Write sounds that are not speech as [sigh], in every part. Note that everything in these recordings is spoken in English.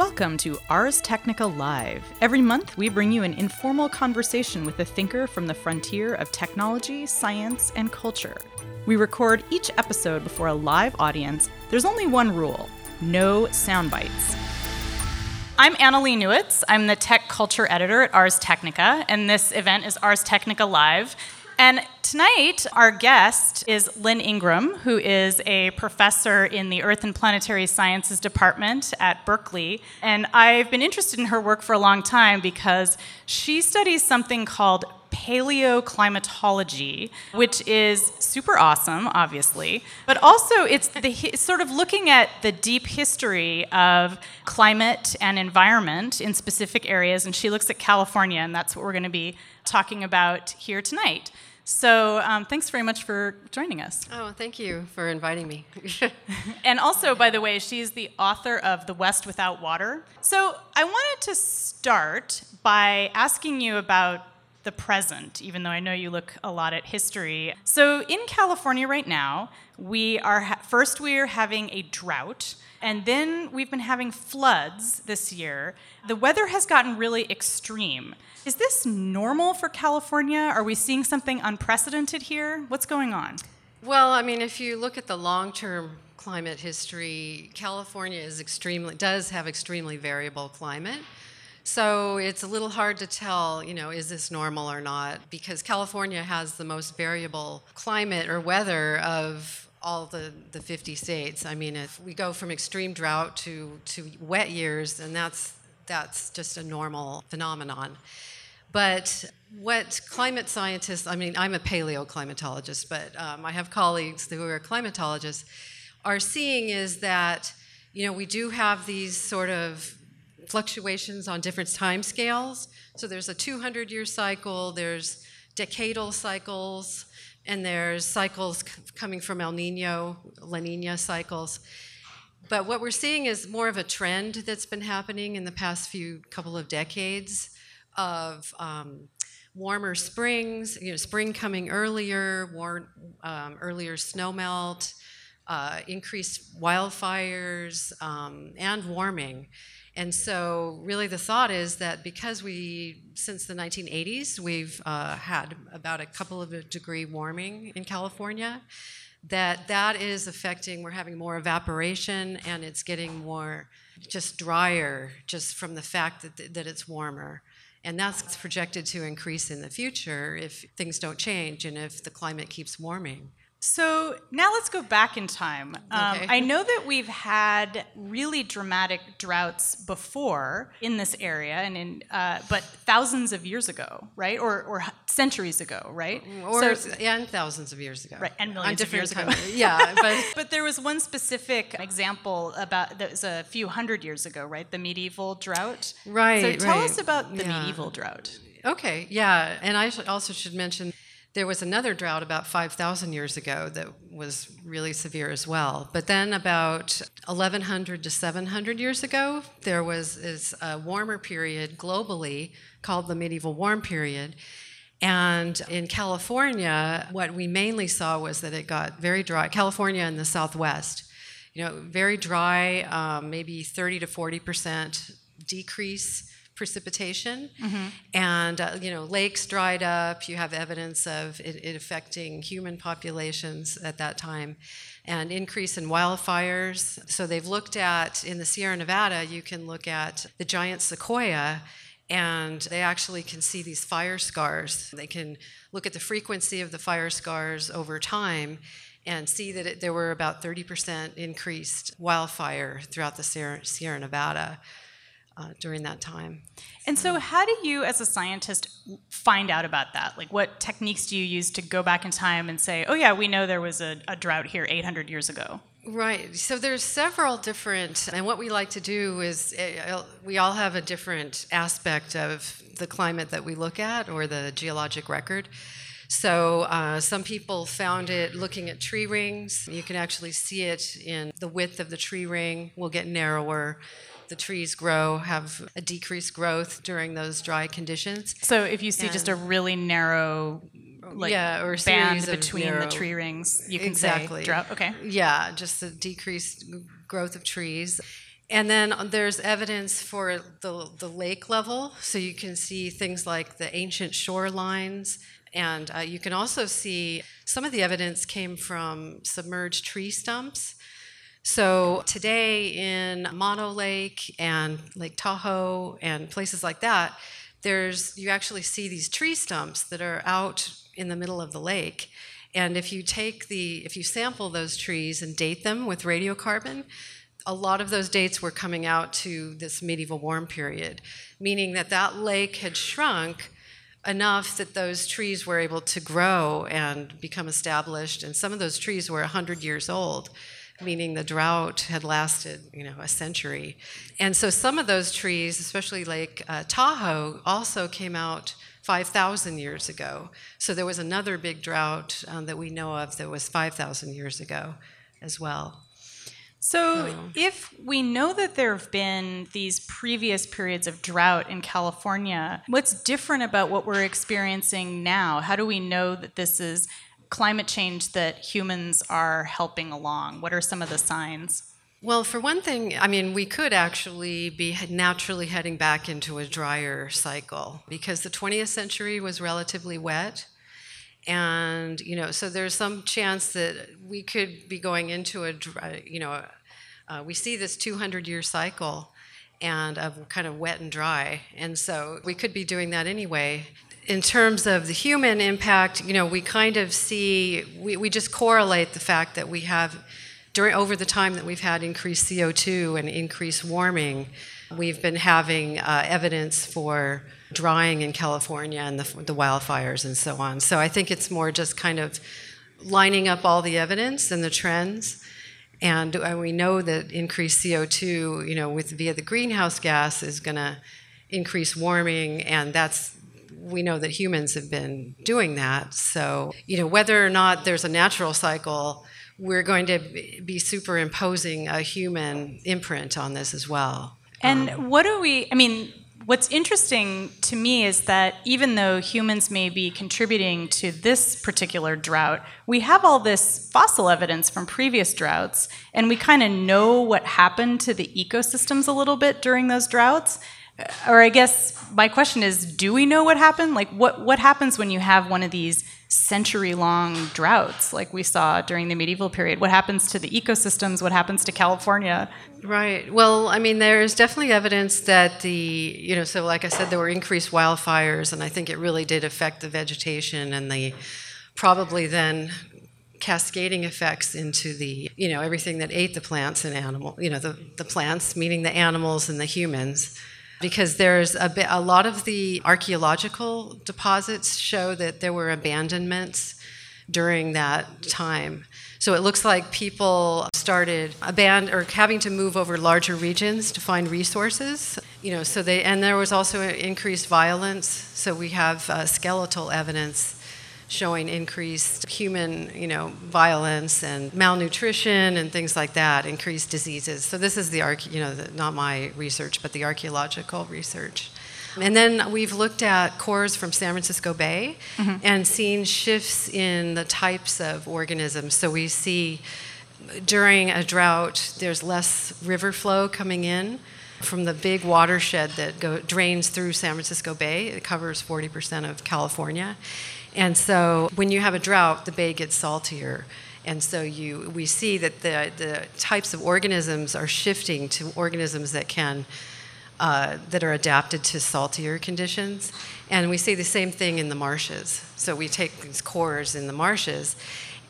Welcome to Ars Technica Live. Every month, we bring you an informal conversation with a thinker from the frontier of technology, science, and culture. We record each episode before a live audience. There's only one rule no sound bites. I'm Annalee Newitz. I'm the tech culture editor at Ars Technica, and this event is Ars Technica Live. And tonight, our guest is Lynn Ingram, who is a professor in the Earth and Planetary Sciences Department at Berkeley. And I've been interested in her work for a long time because she studies something called paleoclimatology, which is super awesome, obviously, but also it's the sort of looking at the deep history of climate and environment in specific areas. And she looks at California, and that's what we're going to be talking about here tonight. So um, thanks very much for joining us. Oh, thank you for inviting me. [laughs] and also, by the way, she's the author of The West Without Water. So I wanted to start by asking you about the present, even though I know you look a lot at history. So in California right now, we are ha- first we are having a drought. And then we've been having floods this year. The weather has gotten really extreme. Is this normal for California? Are we seeing something unprecedented here? What's going on? Well, I mean, if you look at the long-term climate history, California is extremely does have extremely variable climate. So it's a little hard to tell, you know, is this normal or not? Because California has the most variable climate or weather of all the, the 50 states. I mean, if we go from extreme drought to, to wet years, and that's, that's just a normal phenomenon. But what climate scientists, I mean, I'm a paleoclimatologist, but um, I have colleagues who are climatologists, are seeing is that, you know, we do have these sort of fluctuations on different time scales. So there's a 200 year cycle, there's decadal cycles, and there's cycles coming from El Nino, La Nina cycles. But what we're seeing is more of a trend that's been happening in the past few couple of decades of um, warmer springs, you know, spring coming earlier, um, earlier snowmelt, uh, increased wildfires, um, and warming. And so, really, the thought is that because we, since the 1980s, we've uh, had about a couple of a degree warming in California, that that is affecting, we're having more evaporation and it's getting more just drier just from the fact that, that it's warmer. And that's projected to increase in the future if things don't change and if the climate keeps warming. So now let's go back in time. Um, okay. I know that we've had really dramatic droughts before in this area, and in uh, but thousands of years ago, right, or or centuries ago, right? Or so, and thousands of years ago, right, and millions of years time. ago. yeah, [laughs] but but there was one specific example about that was a few hundred years ago, right? The medieval drought. Right. So tell right. us about the yeah. medieval drought. Okay. Yeah, and I also should mention there was another drought about 5,000 years ago that was really severe as well. But then, about 1100 to 700 years ago, there was is a warmer period globally called the medieval warm period. And in California, what we mainly saw was that it got very dry. California and the Southwest, you know, very dry, um, maybe 30 to 40 percent decrease precipitation, mm-hmm. and uh, you know lakes dried up. You have evidence of it, it, affecting human populations at that time, and increase in wildfires. So they've looked at in the Sierra Nevada. You can look at the giant sequoia. And they actually can see these fire scars. They can look at the frequency of the fire scars over time and see that it, there were about 30% increased wildfire throughout the Sierra, Sierra Nevada uh, during that time. And so, how do you, as a scientist, find out about that? Like, what techniques do you use to go back in time and say, oh, yeah, we know there was a, a drought here 800 years ago? Right. So there's several different, and what we like to do is uh, we all have a different aspect of the climate that we look at or the geologic record. So uh, some people found it looking at tree rings. You can actually see it in the width of the tree ring will get narrower the trees grow have a decreased growth during those dry conditions. So if you see and just a really narrow like yeah, or band between narrow, the tree rings, you can exactly. say drought. Okay. Yeah, just the decreased growth of trees. And then there's evidence for the, the lake level. So you can see things like the ancient shorelines. And uh, you can also see some of the evidence came from submerged tree stumps. So today in Mono Lake and Lake Tahoe and places like that, there's you actually see these tree stumps that are out in the middle of the lake. And if you take the if you sample those trees and date them with radiocarbon, a lot of those dates were coming out to this medieval warm period, meaning that that lake had shrunk enough that those trees were able to grow and become established. And some of those trees were 100 years old, meaning the drought had lasted, you know, a century. And so some of those trees, especially Lake uh, Tahoe, also came out 5,000 years ago. So there was another big drought um, that we know of that was 5,000 years ago as well. So, if we know that there have been these previous periods of drought in California, what's different about what we're experiencing now? How do we know that this is climate change that humans are helping along? What are some of the signs? Well, for one thing, I mean, we could actually be naturally heading back into a drier cycle because the 20th century was relatively wet and you know so there's some chance that we could be going into a you know uh, we see this 200 year cycle and of kind of wet and dry and so we could be doing that anyway in terms of the human impact you know we kind of see we, we just correlate the fact that we have during over the time that we've had increased co2 and increased warming we've been having uh, evidence for drying in California and the, the wildfires and so on. So I think it's more just kind of lining up all the evidence and the trends. And, and we know that increased CO2, you know, with via the greenhouse gas is going to increase warming, and that's we know that humans have been doing that. So, you know, whether or not there's a natural cycle, we're going to be superimposing a human imprint on this as well. And um, what do we, I mean, what's interesting to me is that even though humans may be contributing to this particular drought, we have all this fossil evidence from previous droughts, and we kind of know what happened to the ecosystems a little bit during those droughts. Or I guess my question is, do we know what happened? Like, what, what happens when you have one of these century long droughts like we saw during the medieval period? What happens to the ecosystems? What happens to California? Right. Well, I mean, there's definitely evidence that the, you know, so like I said, there were increased wildfires, and I think it really did affect the vegetation and the probably then cascading effects into the, you know, everything that ate the plants and animal, you know, the, the plants, meaning the animals and the humans because there's a, bit, a lot of the archaeological deposits show that there were abandonments during that time. So it looks like people started abandon or having to move over larger regions to find resources. You know, so they and there was also increased violence. So we have uh, skeletal evidence showing increased human, you know, violence and malnutrition and things like that, increased diseases. So this is the, you know, the, not my research, but the archaeological research. And then we've looked at cores from San Francisco Bay mm-hmm. and seen shifts in the types of organisms. So we see during a drought, there's less river flow coming in from the big watershed that go, drains through San Francisco Bay. It covers 40% of California. And so when you have a drought, the bay gets saltier. And so you, we see that the, the types of organisms are shifting to organisms that can, uh, that are adapted to saltier conditions. And we see the same thing in the marshes. So we take these cores in the marshes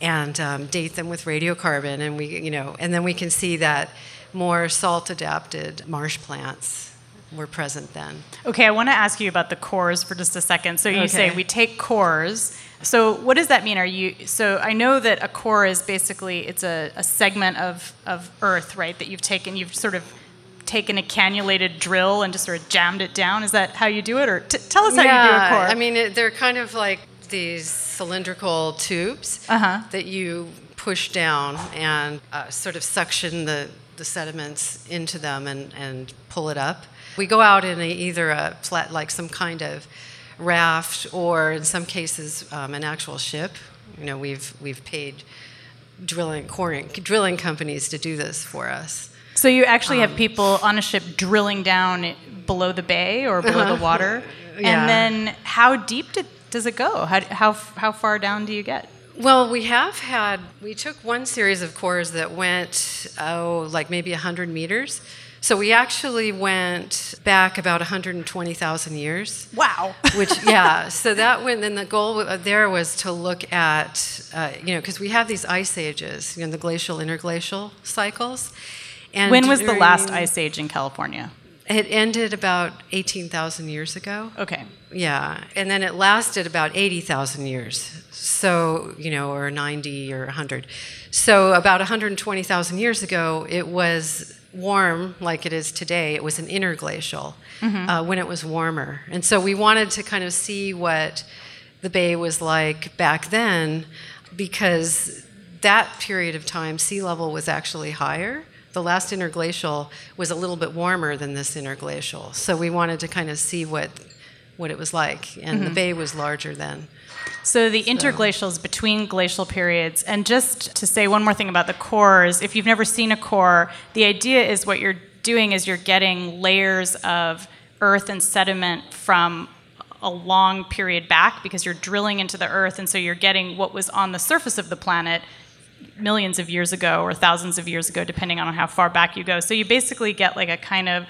and um, date them with radiocarbon, and we, you know, and then we can see that more salt-adapted marsh plants were present then. Okay, I want to ask you about the cores for just a second. So you okay. say we take cores. So what does that mean? Are you so I know that a core is basically it's a, a segment of, of earth, right, that you've taken you've sort of taken a cannulated drill and just sort of jammed it down. Is that how you do it? Or t- tell us how yeah, you do a core. I mean, it, they're kind of like these cylindrical tubes uh-huh. that you push down and uh, sort of suction the, the sediments into them and, and pull it up. We go out in a, either a flat, like some kind of raft, or in some cases, um, an actual ship. You know, we've we've paid drilling coring, drilling companies to do this for us. So you actually have people on a ship drilling down below the bay or below the water, [laughs] Yeah. and then how deep did, does it go? How, how how far down do you get? Well, we have had, we took one series of cores that went, oh, like maybe 100 meters. So we actually went back about 120,000 years. Wow. [laughs] Which, yeah, so that went, then the goal there was to look at, uh, you know, because we have these ice ages, you know, the glacial, interglacial cycles. And when was the last ice age in California? It ended about 18,000 years ago. Okay. Yeah, and then it lasted about 80,000 years. So, you know, or 90 or 100. So, about 120,000 years ago, it was warm like it is today. It was an interglacial uh, when it was warmer. And so, we wanted to kind of see what the bay was like back then because that period of time, sea level was actually higher. The last interglacial was a little bit warmer than this interglacial. So, we wanted to kind of see what what it was like, and the mm-hmm. bay was larger then. So the interglacials between glacial periods, and just to say one more thing about the cores, if you've never seen a core, the idea is what you're doing is you're getting layers of earth and sediment from a long period back because you're drilling into the earth, and so you're getting what was on the surface of the planet millions of years ago or thousands of years ago, depending on how far back you go. So you basically get like a kind of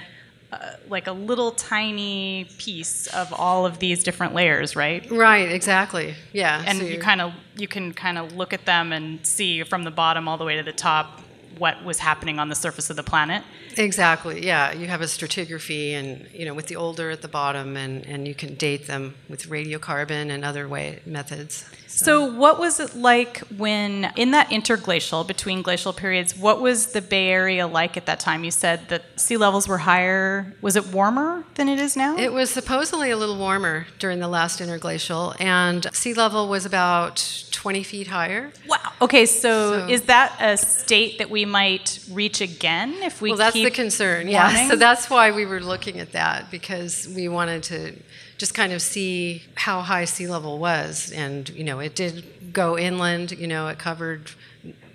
uh, like a little tiny piece of all of these different layers, right? Right, exactly. Yeah. and so you kind of you can kind of look at them and see from the bottom all the way to the top what was happening on the surface of the planet. Exactly. Yeah, you have a stratigraphy, and you know, with the older at the bottom, and and you can date them with radiocarbon and other way methods. So, what was it like when in that interglacial between glacial periods? What was the Bay Area like at that time? You said that sea levels were higher. Was it warmer than it is now? It was supposedly a little warmer during the last interglacial, and sea level was about 20 feet higher. wow. Okay, so, So- is that a state that we might reach again if we well, that's the concern. Yeah, so that's why we were looking at that because we wanted to just kind of see how high sea level was, and you know, it did go inland. You know, it covered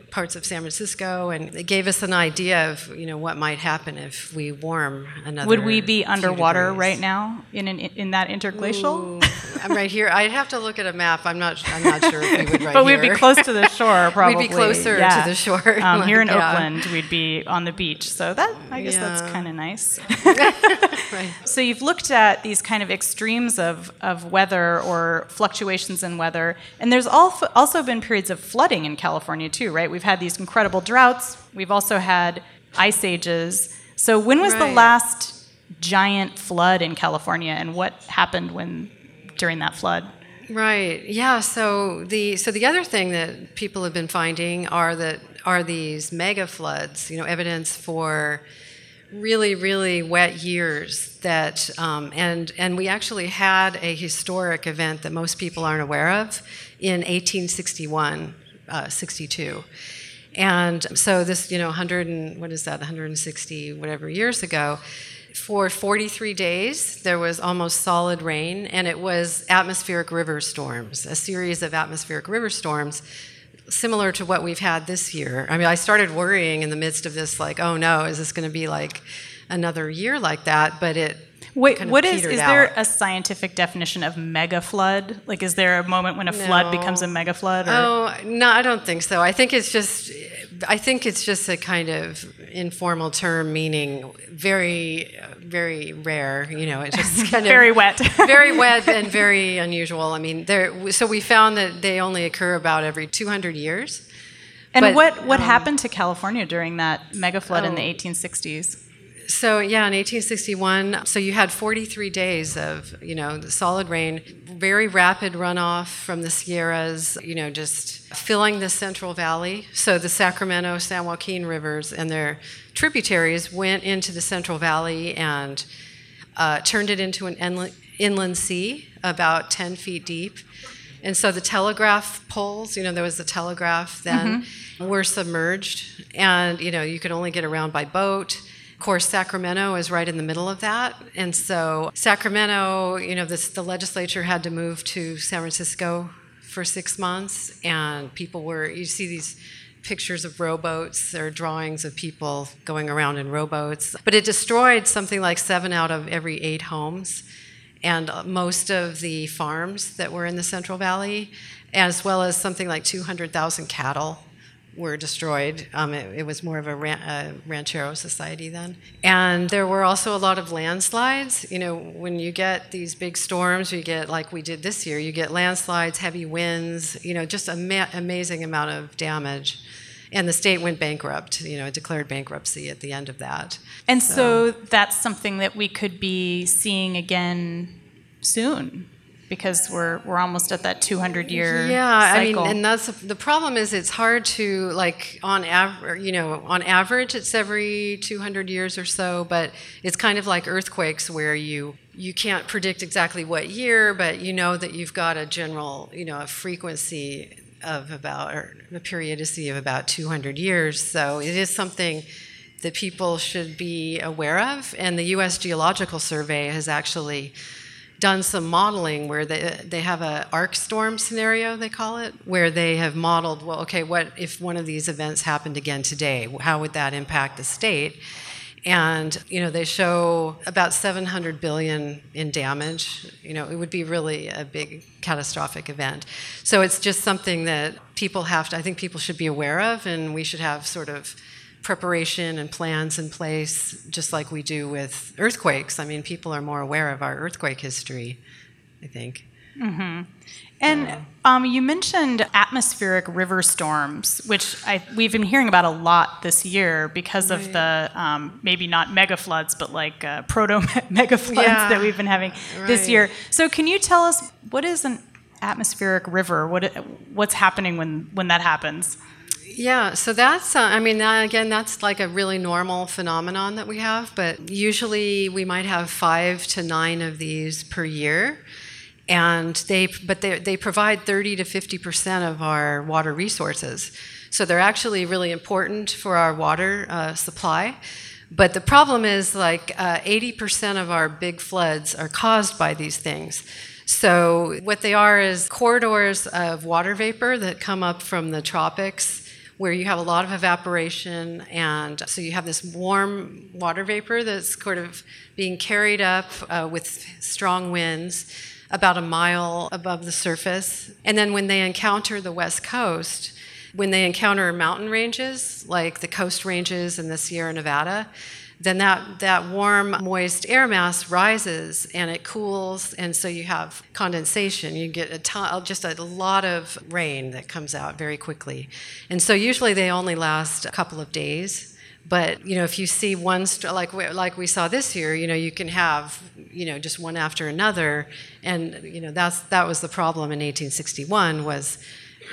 parts of San Francisco, and it gave us an idea of you know what might happen if we warm another. Would we be underwater right now in an, in that interglacial? Ooh, I'm right here. I'd have to look at a map. I'm not. I'm not sure if we would [laughs] right but we'd be close to the [laughs] shore, probably. We'd be closer to the shore, Um, here in [laughs] yeah. Oakland, we'd be on the beach, so that I guess that's kind of nice. Right. so you've looked at these kind of extremes of, of weather or fluctuations in weather, and there's also been periods of flooding in California too, right? We've had these incredible droughts. We've also had ice ages. So when was the last giant flood in California, and what happened when during that flood? Right. Yeah. So the so the other thing that people have been finding are that are these mega floods. You know, evidence for really really wet years that um, and and we actually had a historic event that most people aren't aware of in 1861 uh, 62 and so this you know 100 and what is that 160 whatever years ago for 43 days there was almost solid rain and it was atmospheric river storms a series of atmospheric river storms similar to what we've had this year. I mean, I started worrying in the midst of this, like, oh no, is this going to be like another year like that? But it. Wait, kind of what is is there out. a scientific definition of mega flood? Like, is there a moment when a flood becomes a mega flood? Or? Oh no, I don't think so. I think it's just, I think it's just a kind of informal term meaning very, very rare. You know, it just [laughs] kind Very of wet. [laughs] very wet and very unusual. I mean, there. So we found that they only occur about every 200 years. and but, what what um, happened to California during that mega flood in the Oh. 1860s? So yeah, in 1861, so you had 43 days of you know the solid rain, very rapid runoff from the Sierras, you know, just filling the Central Valley. So the Sacramento, San Joaquin rivers and their tributaries went into the Central Valley and uh, turned it into an inland, inland sea about 10 feet deep. And so the telegraph poles, you know, there was the telegraph then, were submerged. And, you know, you could only get around by boat. Of course, Sacramento is right in the middle of that. And so Sacramento, you know, this, the legislature had to move to San Francisco for six months. And people were, you see these pictures of rowboats. or drawings of people going around in rowboats. But it destroyed something like seven out of every eight homes and uh, most of the farms that were in the Central Valley, as well as something like 200,000 cattle were destroyed. Um, it, it, was more of a, ran, a, ranchero society then. And there were also a lot of landslides. You know, when you get these big storms, you get, like we did this year, you get landslides, heavy winds, you know, just an ma- amazing amount of damage. And the state went bankrupt, you know, declared bankruptcy at the end of that. And so, so that's something that we could be seeing again soon because we're we're almost at that 200 year yeah cycle. i mean and that's the problem is it's hard to like on average you know on average it's every 200 years or so but it's kind of like earthquakes where you you can't predict exactly what year but you know that you've got a general you know a frequency of about or a periodicity of about 200 years so it is something that people should be aware of and the US Geological Survey has actually done some modeling where they, they have a ARkStorm scenario they call it where they have modeled well okay what if one of these events happened again today? How would that impact the state? And you know they show about 700 billion in damage. You know it would be really a big catastrophic event. So it's just something that people have to i think people should be aware of and we should have sort of preparation and plans in place, just like we do with earthquakes. I mean, people are more aware of our earthquake history, I think. Mm-hmm. And um, you mentioned atmospheric river storms, which I, we've been hearing about a lot this year because right. of the um, maybe not mega floods, but like uh, proto [laughs] mega floods yeah. that we've been having right. this year. So, can you tell us what is an atmospheric river? What what's happening when when that happens? Yeah, so that's, uh, I mean, again, that's like a really normal phenomenon that we have, but usually we might have five to nine of these per year. And they, but they, they provide 30 to 50% of our water resources. So they're actually really important for our water uh, supply. But the problem is like uh, 80% of our big floods are caused by these things. So, what they are is corridors of water vapor that come up from the tropics where you have a lot of evaporation, and so you have this warm water vapor that's sort of being carried up uh, with strong winds about a mile above the surface. And then when they encounter the west coast, when they encounter mountain ranges like the coast ranges in the Sierra Nevada, then that, that warm, moist air mass rises and it cools, and so you have condensation. You get a ton, uh, just a lot of rain that comes out very quickly. And so usually they only last a couple of days. But you know, if you see one like like we saw this year, you know, you can have you know just one after another, and you know that's that was the problem in 1861 was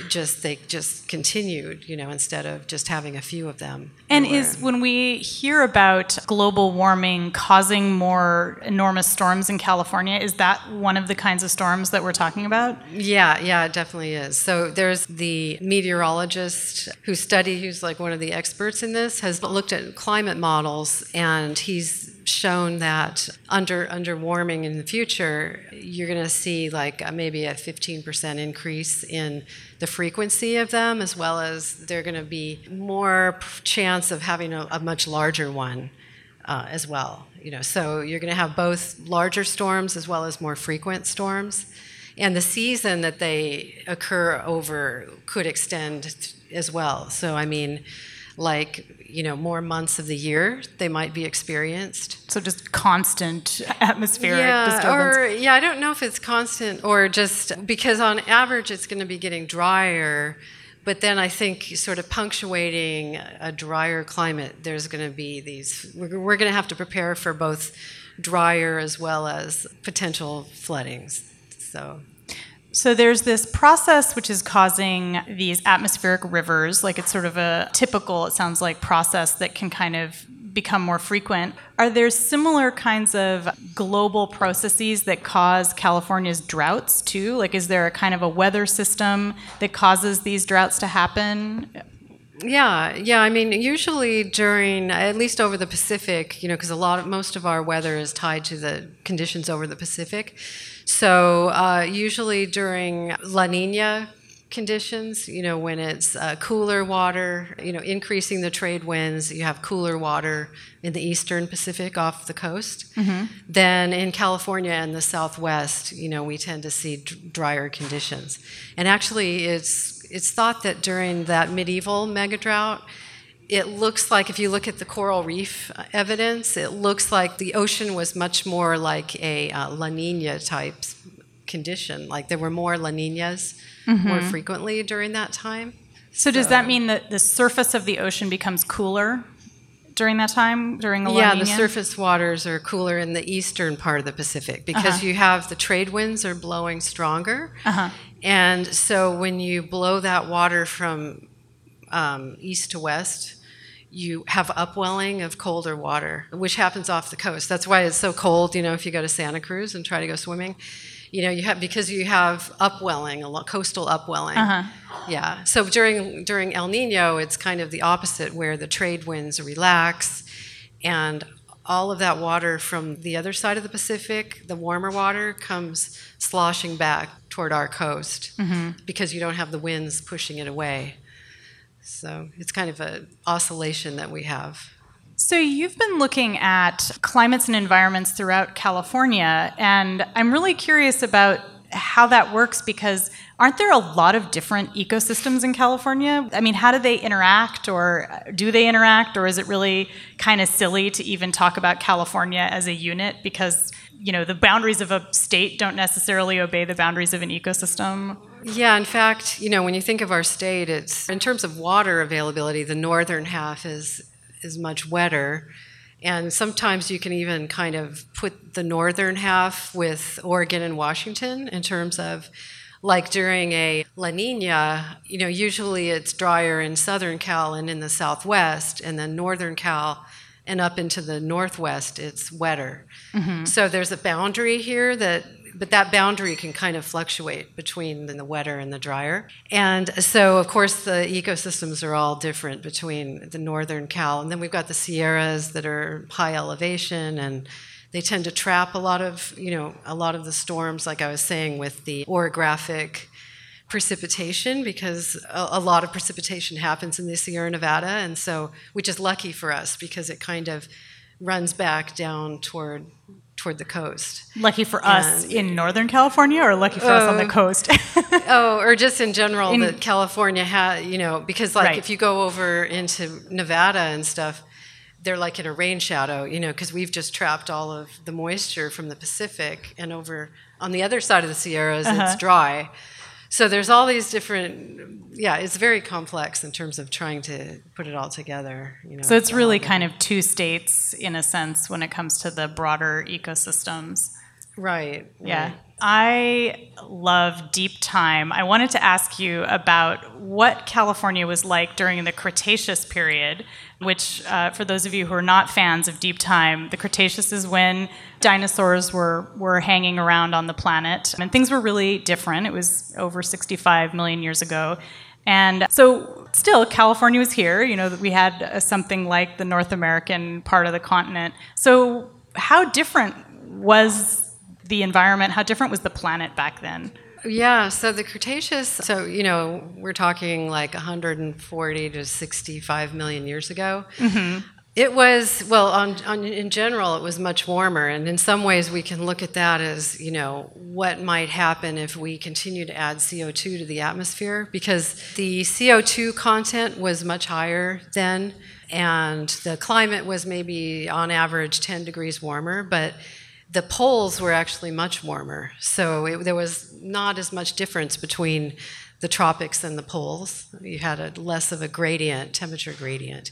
just they just continued, you know, instead of just having a few of them. And is when we hear about global warming causing more enormous storms in California, is that one of the kinds of storms that we're talking about? Yeah, yeah, it definitely is. So there's the meteorologist who study, who's like one of the experts in this, has looked at climate models, and he's shown that under under warming in the future, you're going to see like a, maybe a 15% increase in the frequency of them, as well as they're going to be more chance of having a, a much larger one uh, as well. You know, so you're going to have both larger storms as well as more frequent storms, and the season that they occur over could extend as well. So I mean like you know more months of the year they might be experienced. So just constant atmospheric yeah, disturbance. or yeah i don't know if it's constant or just because on average it's going to be getting drier but then i think sort of punctuating a drier climate there's going to be these we're, we're going to have to prepare for both drier as well as potential floodings so so there's this process which is causing these atmospheric rivers, like it's sort of a typical, it sounds like, process that can kind of become more frequent. Are there similar kinds of global processes that cause California's droughts too? Like, is there a kind of a weather system that causes these droughts to happen? Yeah, yeah. I mean, usually during, at least over the Pacific, you know, because a lot of most of our weather is tied to the conditions over the Pacific. So uh, usually during La Nina conditions. You know, when it's uh, cooler water, you know, increasing the trade winds, you have cooler water in the eastern Pacific off the coast. Mm-hmm. Then in California and the Southwest, you know, we tend to see drier conditions. And actually, it's it's thought that during that medieval mega drought, it looks like if you look at the coral reef evidence, it looks like the ocean was much more like a uh, La Nina type condition. Like there were more La Ninas mm-hmm. more frequently during that time. So, so, does that mean that the surface of the ocean becomes cooler during that time during the a yeah the surface waters are cooler in the eastern part of the pacific because uh-huh. you have the trade winds are blowing stronger uh-huh. And so when you blow that water from um, east to west you have upwelling of colder water which happens off the coast. That's why it's so cold you know if you go to santa cruz and try to go swimming. You know you have because you have upwelling a lot, coastal upwelling. Uh-huh. yeah. So during during el nino it's kind of the opposite where the trade winds relax and all of that water from the other side of the pacific the warmer water comes sloshing back toward our coast mm-hmm. because you don't have the winds pushing it away so it's kind of an oscillation that we have so, you've been looking at climates and environments throughout California, and I'm really curious about how that works because aren't there a lot of different ecosystems in California? I mean, how do they interact, or uh, do they interact, or is it really kind of silly to even talk about California as a unit because you know the boundaries of a state don't necessarily obey the boundaries of an ecosystem? Yeah, in fact, you know, when you think of our state, it's in terms of water availability, the northern half is is much wetter. And sometimes you can even kind of put the northern half with Oregon and Washington in terms of like during a La Nina, you know, usually it's drier in southern Cal and in the southwest, and then northern Cal and up into the northwest, it's wetter. Mm-hmm. So there's a boundary here that but that boundary can kind of fluctuate between the wetter and the drier. And so, of course, the ecosystems are all different between the northern Cal, and then we've got the Sierras that are high elevation and they tend to trap a lot of you know a lot of the storms like i was saying with the orographic precipitation because a, a, lot of precipitation happens in the sierra nevada and so which is lucky for us because it kind of runs back down toward toward the coast. Lucky for us and, in Northern California, or lucky for uh, us on the oh. coast? [laughs] oh, or just in general in, that California has, you know, because like right. if you go over into Nevada and stuff, they're like in a rain shadow, you know, because we've just trapped all of the moisture from the Pacific, and over on the other side of the Sierras, uh-huh. it's dry. So there's all these different, yeah, it's very complex in terms of trying to put it all together. You know, so it's really kind of two states in a sense when it comes to the broader ecosystems. Right. Yeah. Right. I love deep time. I wanted to ask you about what California was like during the Cretaceous period, which, uh, for those of you who are not fans of deep time, the Cretaceous is when dinosaurs were, were hanging around on the planet and things were really different. It was over 65 million years ago. And so, still, California was here. You know, we had uh, something like the North American part of the continent. So, how different was the environment? How different was the planet back then? Yeah, so the Cretaceous, so, you know, we're talking like 140 to 65 million years ago. Mm-hmm. It was, well, on, on, in general, it was much warmer. And in some ways, we can look at that as, you know, what might happen if we continue to add CO2 to the atmosphere, because the CO2 content was much higher then, and the climate was maybe on average 10 degrees warmer. But the poles were actually much warmer. So it, there was not as much difference between the tropics and the poles. You had a less of a gradient, temperature gradient.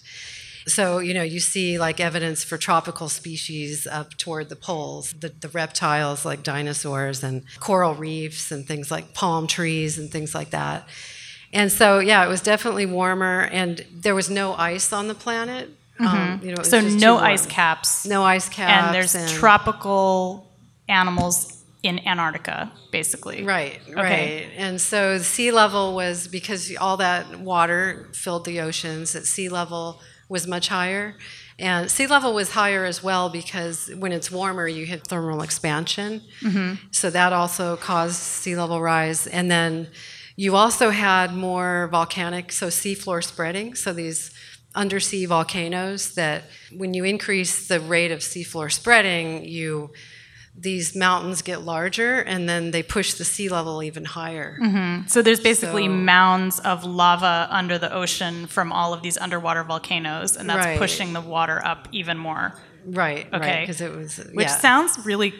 So, you know, you see like evidence for tropical species up toward the poles, the, the reptiles like dinosaurs and coral reefs and things like palm trees and things like that. And so, yeah, it was definitely warmer, and there was no ice on the planet. Mm-hmm. Um, you know, so no ice caps. No ice caps. And there's and tropical animals in Antarctica, basically. Right, okay. right. And so the sea level was because all that water filled the oceans. At sea level was much higher. And sea level was higher as well because when it's warmer, you hit thermal expansion. Mm-hmm. So that also caused sea level rise. And then You also had more volcanic, so seafloor spreading. So these undersea volcanoes that when you increase the rate of seafloor spreading, you these mountains get larger and then they push the sea level even higher. Mm-hmm. So there's basically So- mounds of lava under the ocean from all of these underwater volcanoes, and that's Right. pushing the water up even more. Right, right, Okay. because it was Which yeah. sounds really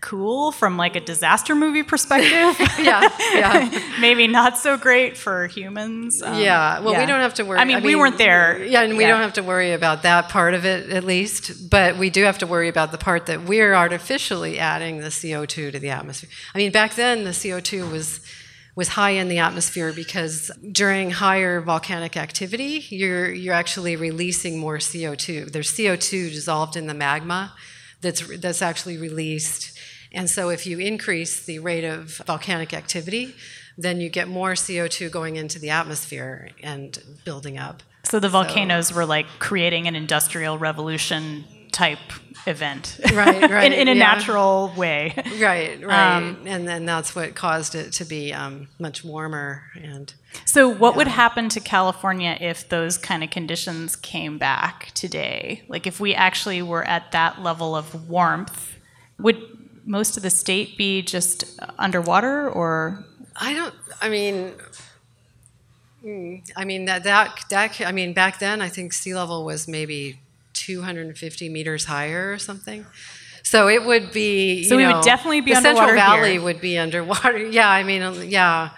cool from like a disaster movie perspective. [laughs] yeah, yeah. [laughs] Maybe not so great for humans. Um, yeah, well, yeah. we don't have to worry. I mean, we weren't there. Yeah, and we Yeah. don't have to worry about that part of it, at least. But we do have to worry about the part that we're artificially adding the CO2 to the atmosphere. I mean, back then the CO2 was was high in the atmosphere because during higher volcanic activity, you're you're actually releasing more CO2. There's CO2 dissolved in the magma that's that's actually released. And so if you increase the rate of volcanic activity, then you get more CO2 going into the atmosphere and building up. So the volcanoes were like creating an industrial revolution type event. [laughs] Right, [laughs] right, in, in a yeah. natural way. Right, [laughs] right. Um, and then that's what caused it to be um, much warmer and So, what would happen to California if those kind of conditions came back today? Like, if we actually were at that level of warmth, would most of the state be just underwater or? I don't. I mean, I mean that that that. I mean, back then, I think sea level was maybe 250 meters higher or something. So it would be. So you we would definitely be the Central Valley here. would be underwater. [laughs] Yeah, I mean, yeah,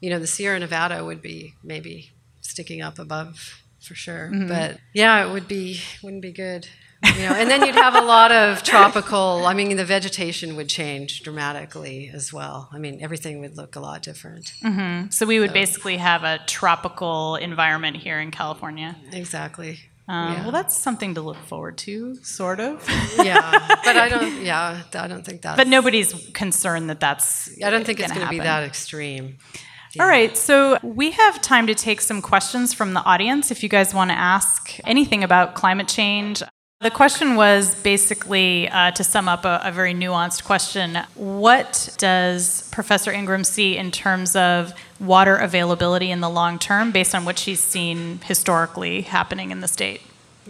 you know, the Sierra Nevada would be maybe sticking up above for sure. Mm-hmm. But yeah, it would be wouldn't be good. You know, and then you'd have a lot of [laughs] tropical. I mean, the vegetation would change dramatically as well. I mean, everything would look a lot different. So, we would basically have a tropical environment here in California. Exactly. Um, Yeah. Well, that's something to look forward to, sort of. yeah, but I [laughs] don't. Yeah, I don't think that's. but nobody's concerned that that's. I don't think it's going to be that extreme. All right, so we have time to take some questions from the audience if you guys want to ask anything about climate change. The question was basically uh, to sum up a, a very nuanced question What does Professor Ingram see in terms of water availability in the long term based on what she's seen historically happening in the state?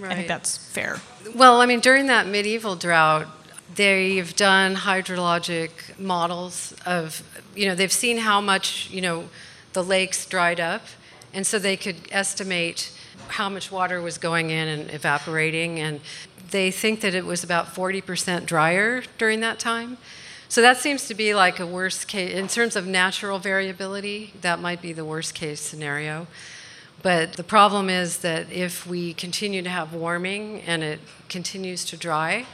I think that's fair. Well, I mean, during that medieval drought, they've done hydrologic models of, you know, they've seen how much, you know, the lakes dried up, and so they could estimate how much water was going in and evaporating, and they think that it was about 40% drier during that time. So that seems to be like a worst case in terms of natural variability. That might be the worst case scenario. But the problem is that if we continue to have warming and it continues to dry,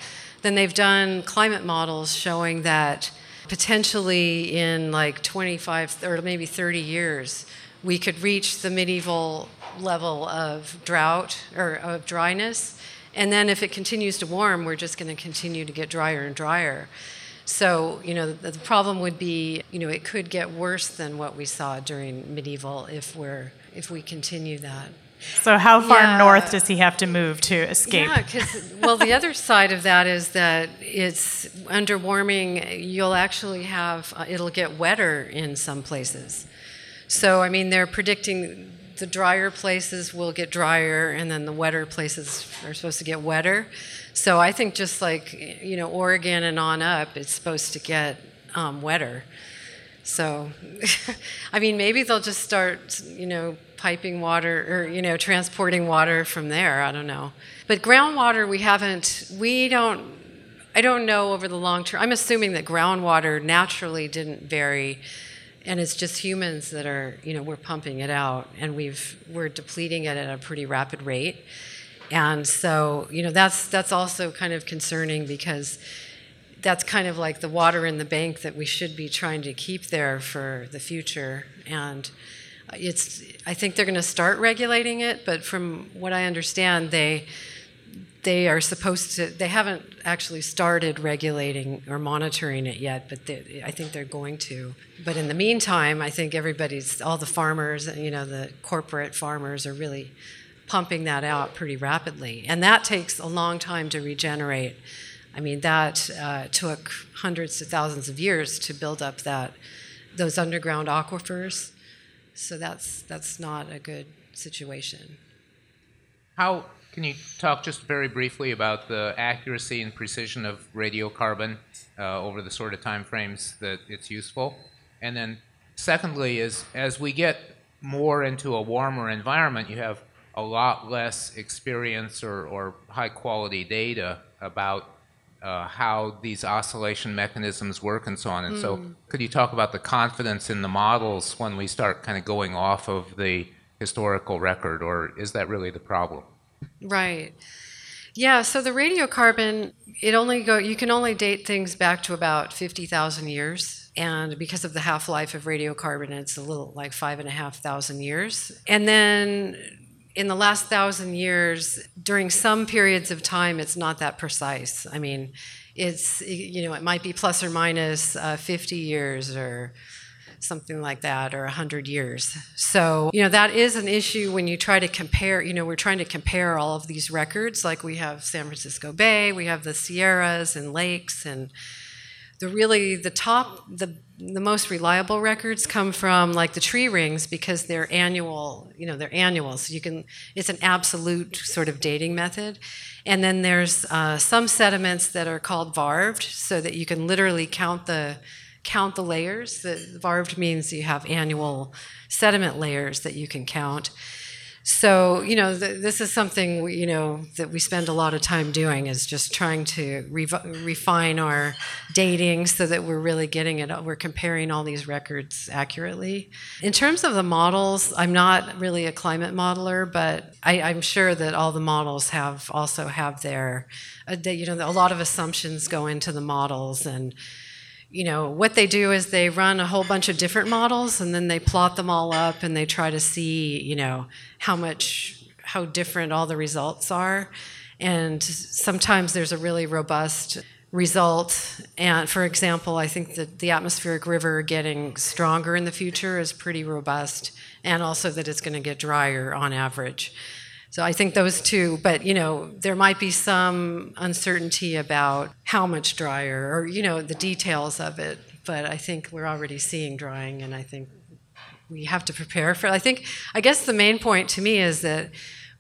then they've done climate models showing that potentially in like 25 or maybe 30 years, we could reach the medieval level of drought or of dryness. And then if it continues to warm, we're just going to continue to get drier and drier. So, you know, the, the problem would be, you know, it could get worse than what we saw during medieval if we're if we continue that. So, how far Yeah. north does he have to move to escape? Yeah, because well, the other side of that is that it's under warming. You'll actually have uh, it'll get wetter in some places. So, I mean, they're predicting the drier places will get drier, and then the wetter places are supposed to get wetter. So, I think just like you know, Oregon and on up, it's supposed to get um, wetter. So, [laughs] I mean, maybe they'll just start, you know, piping water or, you know, transporting water from there. I don't know. But groundwater, we haven't, we don't, I don't know over the long term. I'm assuming that groundwater naturally didn't vary. And it's just humans that are, you know, we're pumping it out and we've, we're depleting it at a pretty rapid rate. And so, you know, that's, that's also kind of concerning because that's kind of like the water in the bank that we should be trying to keep there for the future. And it's, I think they're going to start regulating it, but from what I understand, they, they are supposed to, they haven't actually started regulating or monitoring it yet, but they, I think they're going to. But in the meantime, I think everybody's, all the farmers, you know, the corporate farmers are really pumping that out pretty rapidly. And that takes a long time to regenerate. I mean, that uh, took hundreds to thousands of years to build up that those underground aquifers. So that's that's not a good situation. How can you talk just very briefly about the accuracy and precision of radiocarbon uh, over the sort of time frames that it's useful? And then, secondly, is as we get more into a warmer environment, you have a lot less experience or, or high quality data about uh, how these oscillation mechanisms work and so on. And mm. so, hmm. could you talk about the confidence in the models when we start kind of going off of the historical record, or is that really the problem? Right. Yeah. So the radiocarbon, it only go. You can only date things back to about fifty thousand years, and because of the half life of radiocarbon, it's a little like five and a half thousand years. And then in the last thousand years, during some periods of time, it's not that precise. I mean, it's you know it might be plus or minus, uh, 50 years or something like that or 100 years so you know that is an issue when you try to compare you know we're trying to compare all of these records like we have san francisco bay we have the sierras and lakes and the really the top the the most reliable records come from like the tree rings because they're annual you know they're annual. So you can it's an absolute sort of dating method. And then there's uh, some sediments that are called varved so that you can literally count the count the layers. The varved means you have annual sediment layers that you can count so you know th- this is something we, you know that we spend a lot of time doing is just trying to rev- refine our dating so that we're really getting it we're comparing all these records accurately. In terms of the models i'm not really a climate modeler but I, am sure that all the models have also have their uh, you know a lot of assumptions go into the models and you know, what they do is they run a whole bunch of different models and then they plot them all up and they try to see, you know, how much, how different all the results are. And sometimes there's a really robust result. And for example, I think that the atmospheric river getting stronger in the future is pretty robust, and also that it's going to get drier on average. So I think those two, but you know, there might be some uncertainty about how much drier or you know the details of it. But I think we're already seeing drying, and I think we have to prepare for it. I think I guess the main point to me is that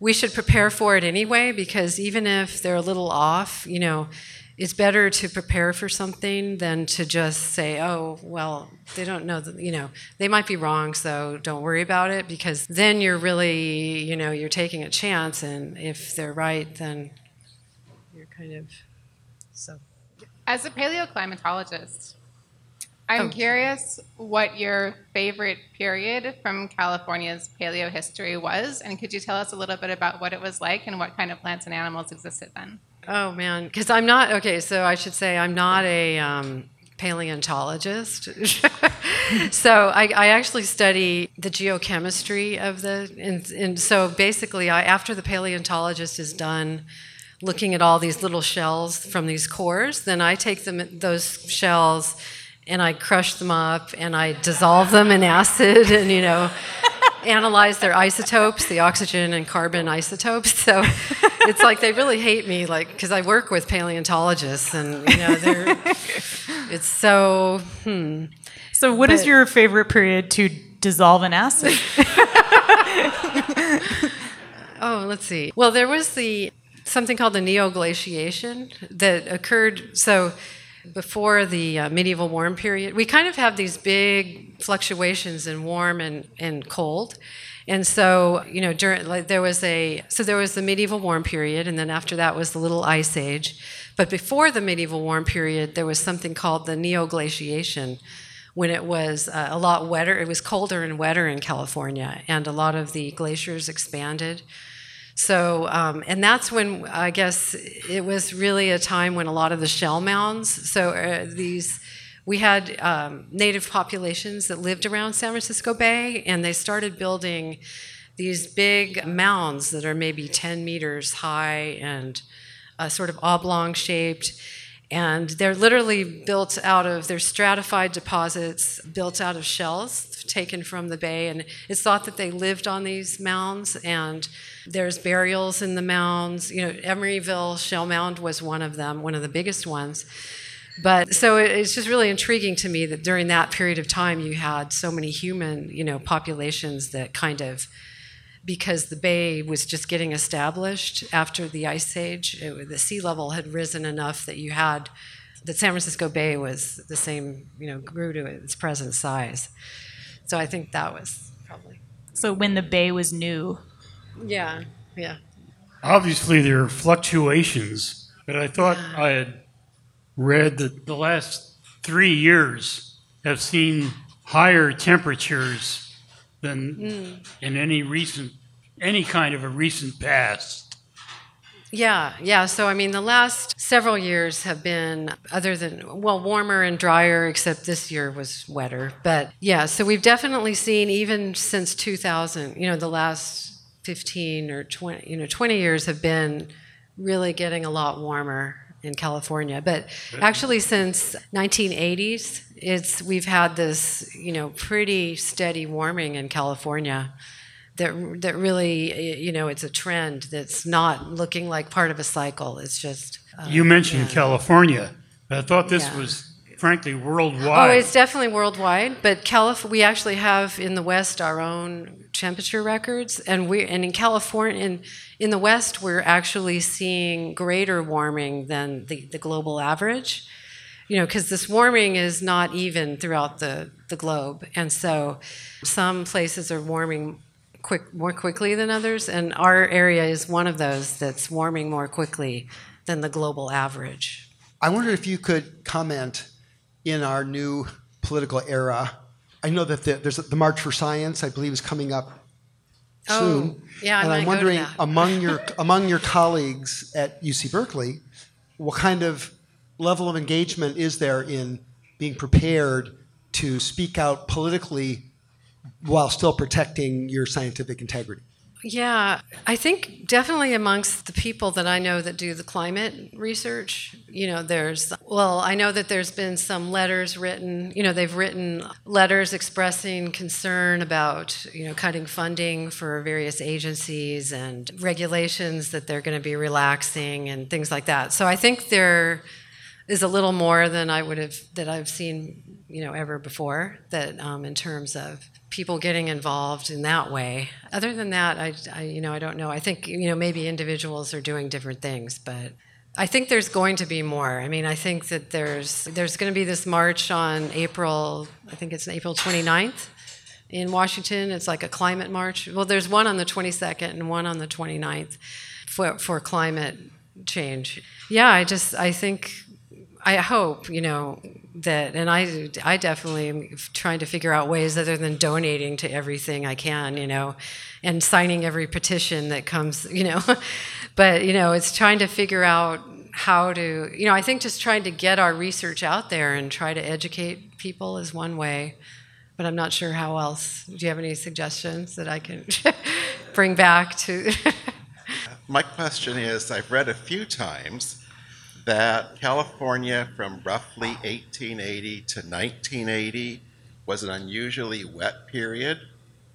we should prepare for it anyway because even if they're a little off, you know, it's better to prepare for something than to just say, oh, well, they don't know that, you know, they might be wrong, so don't worry about it, because then you're really, you know, you're taking a chance, and if they're right, then you're kind of so. As a paleoclimatologist, I'm oh. curious what your favorite period from California's paleo history was, and could you tell us a little bit about what it was like and what kind of plants and animals existed then? Oh man, because I'm not okay. So I should say I'm not a um, paleontologist. [laughs] so I, I, actually study the geochemistry of the, and, and so basically, I, after the paleontologist is done looking at all these little shells from these cores, then I take them those shells and I crush them up and I dissolve them in acid and you know analyze their isotopes, the oxygen and carbon isotopes. [laughs] So it's like they really hate me, like because I work with paleontologists, and you know they're. it's so. Hmm. So, what but, is your favorite period to dissolve an acid? [laughs] oh, let's see. Well, there was the something called the neoglaciation that occurred. So before the uh, medieval warm period, we kind of have these big fluctuations in warm and, and cold. And so, you know, during like there was a so there was the medieval warm period, and then after that was the Little Ice Age. But before the medieval warm period, there was something called the neoglaciation, when it was uh, a lot wetter. It was colder and wetter in California, and a lot of the glaciers expanded. So, um, and that's when I guess it was really a time when a lot of the shell mounds, so uh, these, we had um, native populations that lived around San Francisco Bay, and they started building these big mounds that are maybe 10 meters high and uh, sort of oblong shaped. And they're literally built out of, they're stratified deposits built out of shells taken from the bay. And it's thought that they lived on these mounds and there's burials in the mounds. You know, Emeryville Shell Mound was one of them, one of the biggest ones. But so it's just really intriguing to me that during that period of time you had so many human, you know, populations that kind of because the bay was just getting established after the ice age, it, the sea level had risen enough that you had that San Francisco Bay was the same, you know, grew to its present size. So I think that was probably. So when the bay was new. Yeah, yeah. Obviously, there are fluctuations, but I thought I had read that the last three years have seen higher temperatures than hmm. in any recent, any kind of a recent past. Yeah, yeah. So, I mean, the last several years have been, other than, well, warmer and drier, except this year was wetter. But yeah, so we've definitely seen, even since 2000, you know, the last 15 or 20, you know, 20 years have been really getting a lot warmer in California. But actually, since 1980s, it's we've had this, you know, pretty steady warming in California that that really you know it's a trend that's not looking like part of a cycle it's just uh, You mentioned yeah. California, but I thought this Yeah. was frankly oh, worldwide. oh it's definitely worldwide but Calif- we actually have in the west our own temperature records and we and in california in, in the west we're actually seeing greater warming than the, the global average you know because this warming is not even throughout the, the globe and so some places are warming quick more quickly than others and our area is one of those that's warming more quickly than the global average I wonder if you could comment in our new political era. I know that the, there's the March for Science, I believe, is coming up soon. Oh, soon. yeah, I and I'm wondering among [laughs] your among your colleagues at UC Berkeley, what kind of level of engagement is there in being prepared to speak out politically while still protecting your scientific integrity? Yeah, I think definitely amongst the people that I know that do the climate research, you know, there's, well, I know that there's been some letters written, you know, they've written letters expressing concern about, you know, cutting funding for various agencies and regulations that they're going to be relaxing and things like that. So I think there is a little more than I would have, that I've seen, you know, ever before, that um, in terms of people getting involved in that way. Other than that, I, I, you know, I don't know. I think, you know, maybe individuals are doing different things, but I think there's going to be more. I mean, I think that there's there's going to be this march on April, I think it's April 29th in Washington. It's like a climate march. Well, there's one on the 22nd and one on the 29th for for climate change. Yeah, I just I think I hope, you know, that, and I, I definitely am trying to figure out ways other than donating to everything I can, you know, and signing every petition that comes, you know, [laughs] but, you know, it's trying to figure out how to, you know, I think just trying to get our research out there and try to educate people is one way, but I'm not sure how else. Do you have any suggestions that I can [laughs] bring back to? [laughs] My question is I've read a few times that California from roughly 1880 to 1980 was an unusually wet period,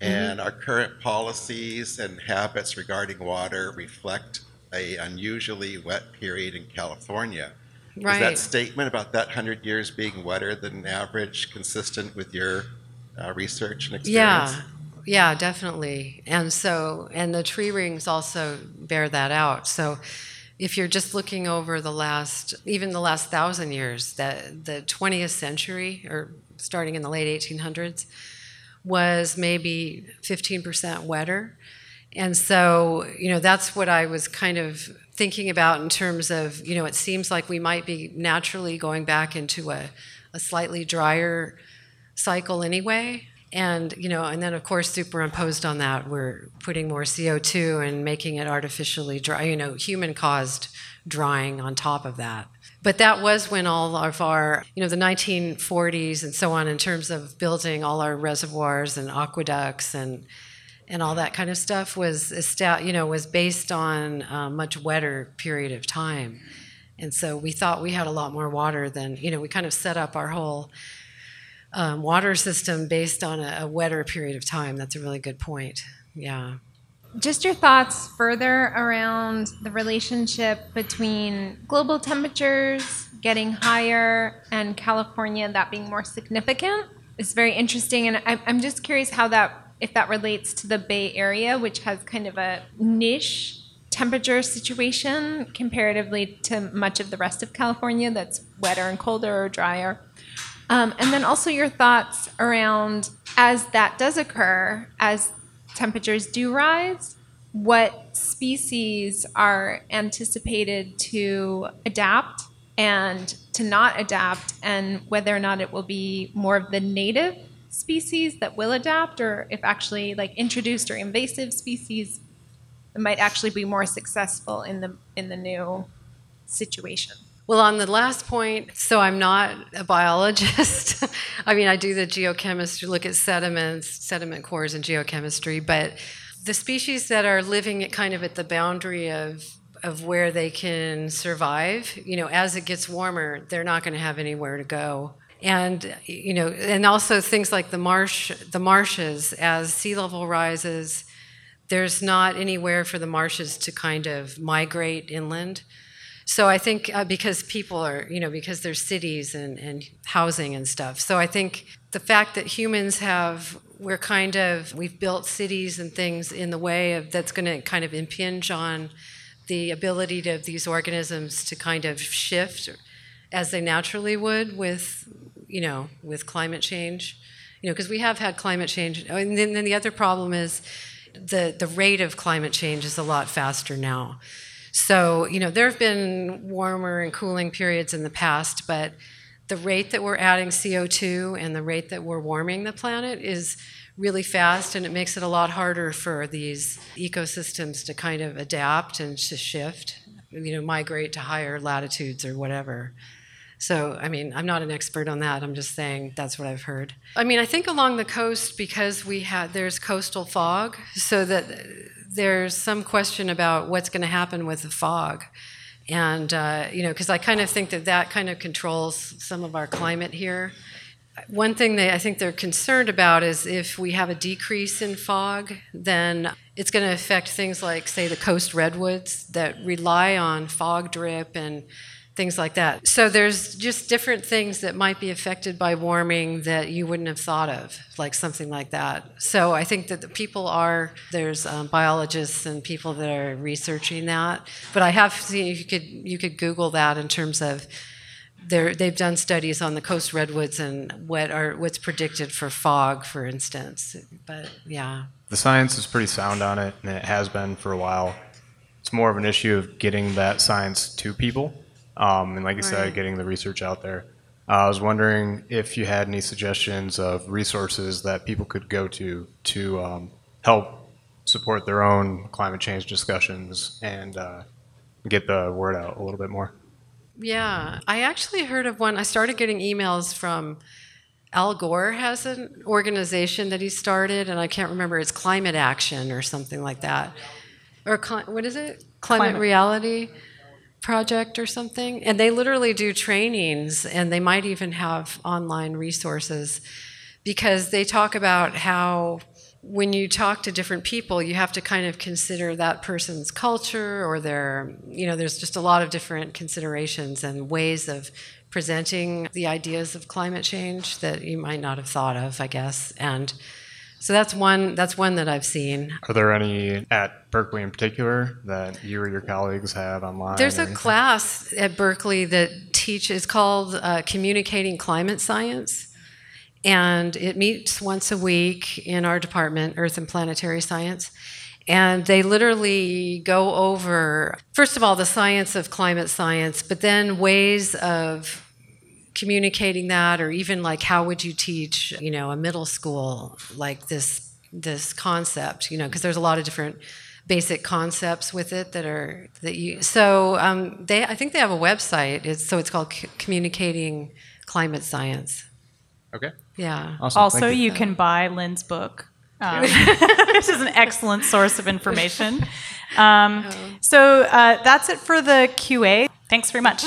and our current policies and habits regarding water reflect a unusually wet period in California. Is Right. that statement about that 100 years being wetter than average consistent with your uh, research and experience? Yeah, yeah, definitely. And so, and the tree rings also bear that out. So, if you're just looking over the last, even the last thousand years, that the 20th century, or starting in the late 1800s, was maybe 15% wetter. And so, you know, that's what I was kind of thinking about in terms of, you know, it seems like we might be naturally going back into a, a slightly drier cycle anyway. And, you know, and then of course, superimposed on that, we're putting more CO2 and making it artificially dry, you know, human caused drying on top of that. But that was when all of our, you know, the 1940s and so on, in terms of building all our reservoirs and aqueducts and and all that kind of stuff was, you know, was based on a much wetter period of time. And so we thought we had a lot more water than, you know, we kind of set up our whole um, water system based on a, a wetter period of time. That's a really good point. Yeah. Just your thoughts further around the relationship between global temperatures getting higher and California that being more significant is very interesting. And I'm, I'm just curious how that, if that relates to the Bay Area, which has kind of a niche temperature situation comparatively to much of the rest of California that's wetter and colder or drier. Um, and then also your thoughts around as that does occur, as temperatures do rise, what species are anticipated to adapt and to not adapt, and whether or not it will be more of the native species that will adapt, or if actually like introduced or invasive species might actually be more successful in the in the new situation. Well, on the last point, so I'm not a biologist. [laughs] I mean, I do the geochemistry, look at sediments, sediment cores, and geochemistry, but the species that are living at kind of at the boundary of of where they can survive, you know, as it gets warmer, they're not going to have anywhere to go. And you know, and also things like the marsh, the marshes, as sea level rises, there's not anywhere for the marshes to kind of migrate inland. So I think uh, because people are, you know, because there's cities and, and housing and stuff. So I think the fact that humans have, we're kind of, we've built cities and things in the way of that's going to kind of impinge on the ability of these organisms to kind of shift as they naturally would with, you know, with climate change. You know, because we have had climate change. And then, then the other problem is the, the rate of climate change is a lot faster now. So, you know, there have been warmer and cooling periods in the past, but the rate that we're adding CO2 and the rate that we're warming the planet is really fast, and it makes it a lot harder for these ecosystems to kind of adapt and to shift, you know, migrate to higher latitudes or whatever. So, I mean, I'm not an expert on that. I'm just saying that's what I've heard. I mean, I think along the coast because we had there's coastal fog, so that there's some question about what's going to happen with the fog. And uh, you know, because I kind of think that that kind of controls some of our climate here. One thing that I think they're concerned about is if we have a decrease in fog, then it's going to affect things like, say, the coast redwoods that rely on fog drip and things like that. So there's just different things that might be affected by warming that you wouldn't have thought of, like something like that. So I think that the people are there's um, biologists and people that are researching that. But I have seen you could you could Google that in terms of they they've done studies on the coast redwoods and what are what's predicted for fog, for instance. But yeah, the science is pretty sound on it, and it has been for a while. It's more of an issue of getting that science to people and like I said, getting the research out there. Uh, I was wondering if you had any suggestions of resources that people could go to to um, help support their own climate change discussions and uh, get the word out a little bit more. Yeah, I actually heard of one. I started getting emails from Al Gore has an organization that he started, and I can't remember. It's Climate Action or something like that, or what is it? Climate, Climate. Reality project or something and they literally do trainings and they might even have online resources because they talk about how when you talk to different people you have to kind of consider that person's culture or their you know there's just a lot of different considerations and ways of presenting the ideas of climate change that you might not have thought of i guess and so that's one. That's one that I've seen. Are there any at Berkeley in particular that you or your colleagues have online? There's a class at Berkeley that teaches called uh, Communicating Climate Science, and it meets once a week in our department, Earth and Planetary Science. And they literally go over, first of all, the science of climate science, but then ways of communicating that or even like how would you teach you know a middle school like this this concept you know because there's a lot of different basic concepts with it that are that you so um, they i think they have a website it's so it's called C- communicating climate science okay yeah awesome. also you. you. can buy lynn's book um, [laughs] this is an excellent source of information [laughs] um, oh. so uh, that's it for the qa thanks very much